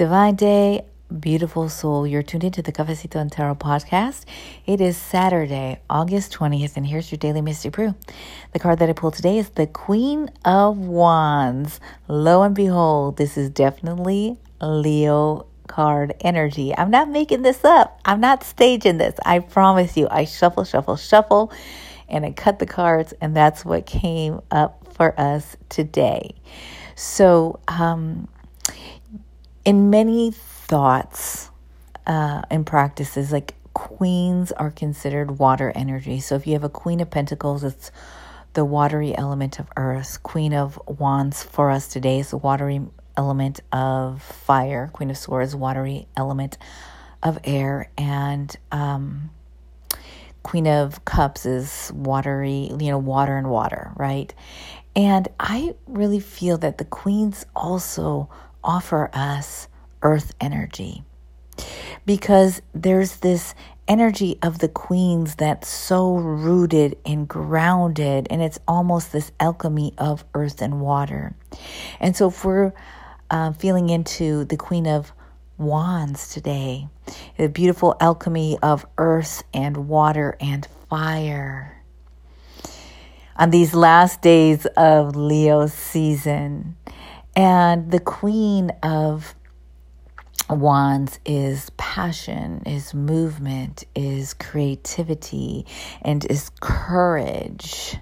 Divine Day, beautiful soul. You're tuned into the Cafecito and Tarot podcast. It is Saturday, August 20th, and here's your daily Mystic Brew. The card that I pulled today is the Queen of Wands. Lo and behold, this is definitely Leo card energy. I'm not making this up. I'm not staging this. I promise you. I shuffle, shuffle, shuffle, and I cut the cards, and that's what came up for us today. So, um, in many thoughts uh, and practices, like queens are considered water energy. So if you have a queen of pentacles, it's the watery element of earth. Queen of wands for us today is the watery element of fire. Queen of swords, watery element of air. And um, Queen of Cups is watery, you know, water and water, right? And I really feel that the queens also offer us earth energy because there's this energy of the queens that's so rooted and grounded, and it's almost this alchemy of earth and water. And so, if we're uh, feeling into the Queen of Wands today, the beautiful alchemy of earth and water and fire. On these last days of Leo season, and the Queen of Wands is passion, is movement, is creativity, and is courage.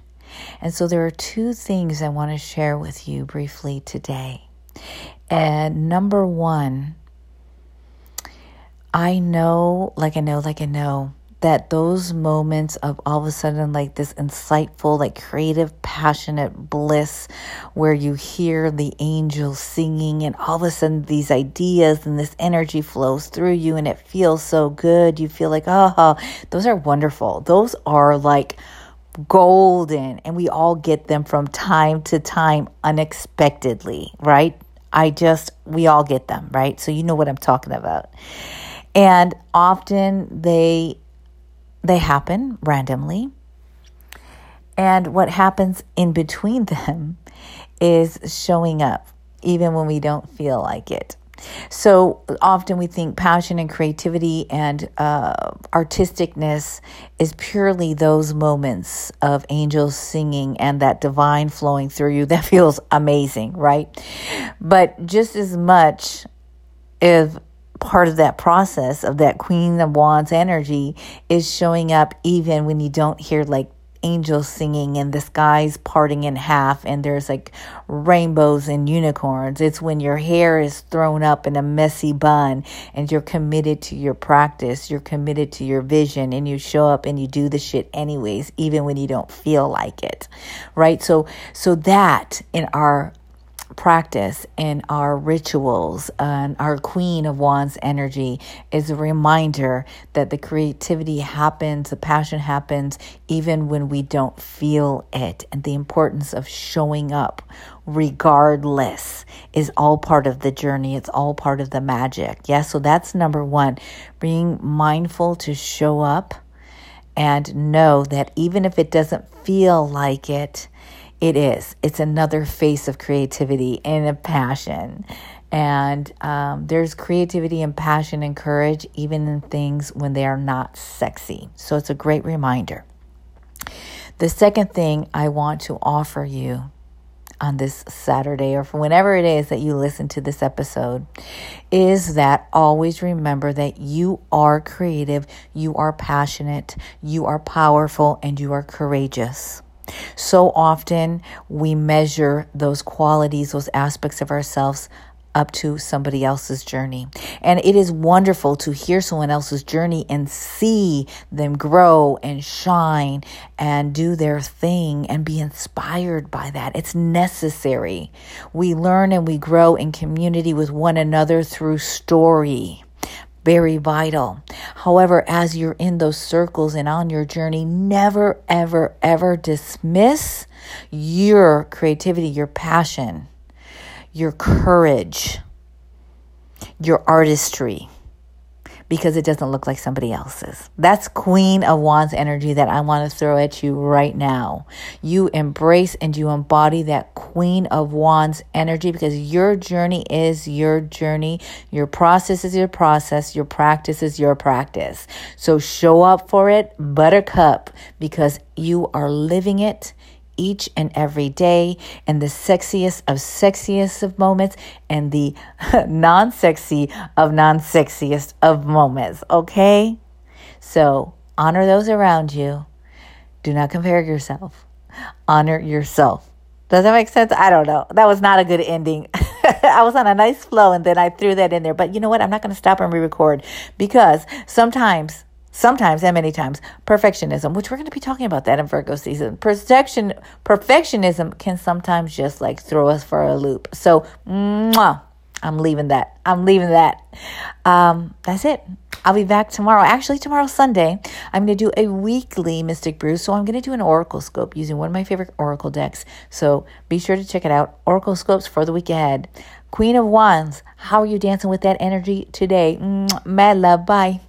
And so there are two things I want to share with you briefly today. And number one, I know, like I know, like I know, that those moments of all of a sudden like this insightful like creative passionate bliss where you hear the angels singing and all of a sudden these ideas and this energy flows through you and it feels so good. You feel like oh those are wonderful. Those are like golden and we all get them from time to time unexpectedly right? I just we all get them right? So you know what i'm talking about. And often they they happen randomly. And what happens in between them is showing up, even when we don't feel like it. So often we think passion and creativity and uh, artisticness is purely those moments of angels singing and that divine flowing through you that feels amazing, right? But just as much if part of that process of that Queen of Wands energy is showing up even when you don't hear like angels singing and the skies parting in half and there's like rainbows and unicorns. It's when your hair is thrown up in a messy bun and you're committed to your practice, you're committed to your vision and you show up and you do the shit anyways even when you don't feel like it. Right? So so that in our practice in our rituals and our Queen of Wands energy is a reminder that the creativity happens, the passion happens even when we don't feel it. And the importance of showing up regardless is all part of the journey. It's all part of the magic. Yes, yeah? so that's number one. Being mindful to show up and know that even if it doesn't feel like it, it is. It's another face of creativity and a passion. And um, there's creativity and passion and courage even in things when they are not sexy. So it's a great reminder. The second thing I want to offer you on this Saturday or for whenever it is that you listen to this episode is that always remember that you are creative, you are passionate, you are powerful, and you are courageous. So often we measure those qualities, those aspects of ourselves up to somebody else's journey. And it is wonderful to hear someone else's journey and see them grow and shine and do their thing and be inspired by that. It's necessary. We learn and we grow in community with one another through story very vital. However, as you're in those circles and on your journey, never, ever, ever dismiss your creativity, your passion, your courage, your artistry. Because it doesn't look like somebody else's. That's Queen of Wands energy that I want to throw at you right now. You embrace and you embody that Queen of Wands energy because your journey is your journey. Your process is your process. Your practice is your practice. So show up for it, buttercup, because you are living it each and every day and the sexiest of sexiest of moments and the non sexy of non sexiest of moments. Okay? So honor those around you. Do not compare yourself. Honor yourself. Does that make sense? I don't know. That was not a good ending. I was on a nice flow and then I threw that in there. But you know what? I'm not going to stop and re record because sometimes sometimes and many times perfectionism which we're going to be talking about that in virgo season. Perfection perfectionism can sometimes just like throw us for a loop. So mwah, i'm leaving that. I'm leaving that. Um, that's it. I'll be back tomorrow. Actually tomorrow sunday. I'm going to do a weekly mystic brew. So i'm going to do an oracle scope using one of my favorite oracle decks. So be sure to check it out. Oracle scopes for the week ahead. Queen of wands how are you dancing with that energy today? Mad love. Bye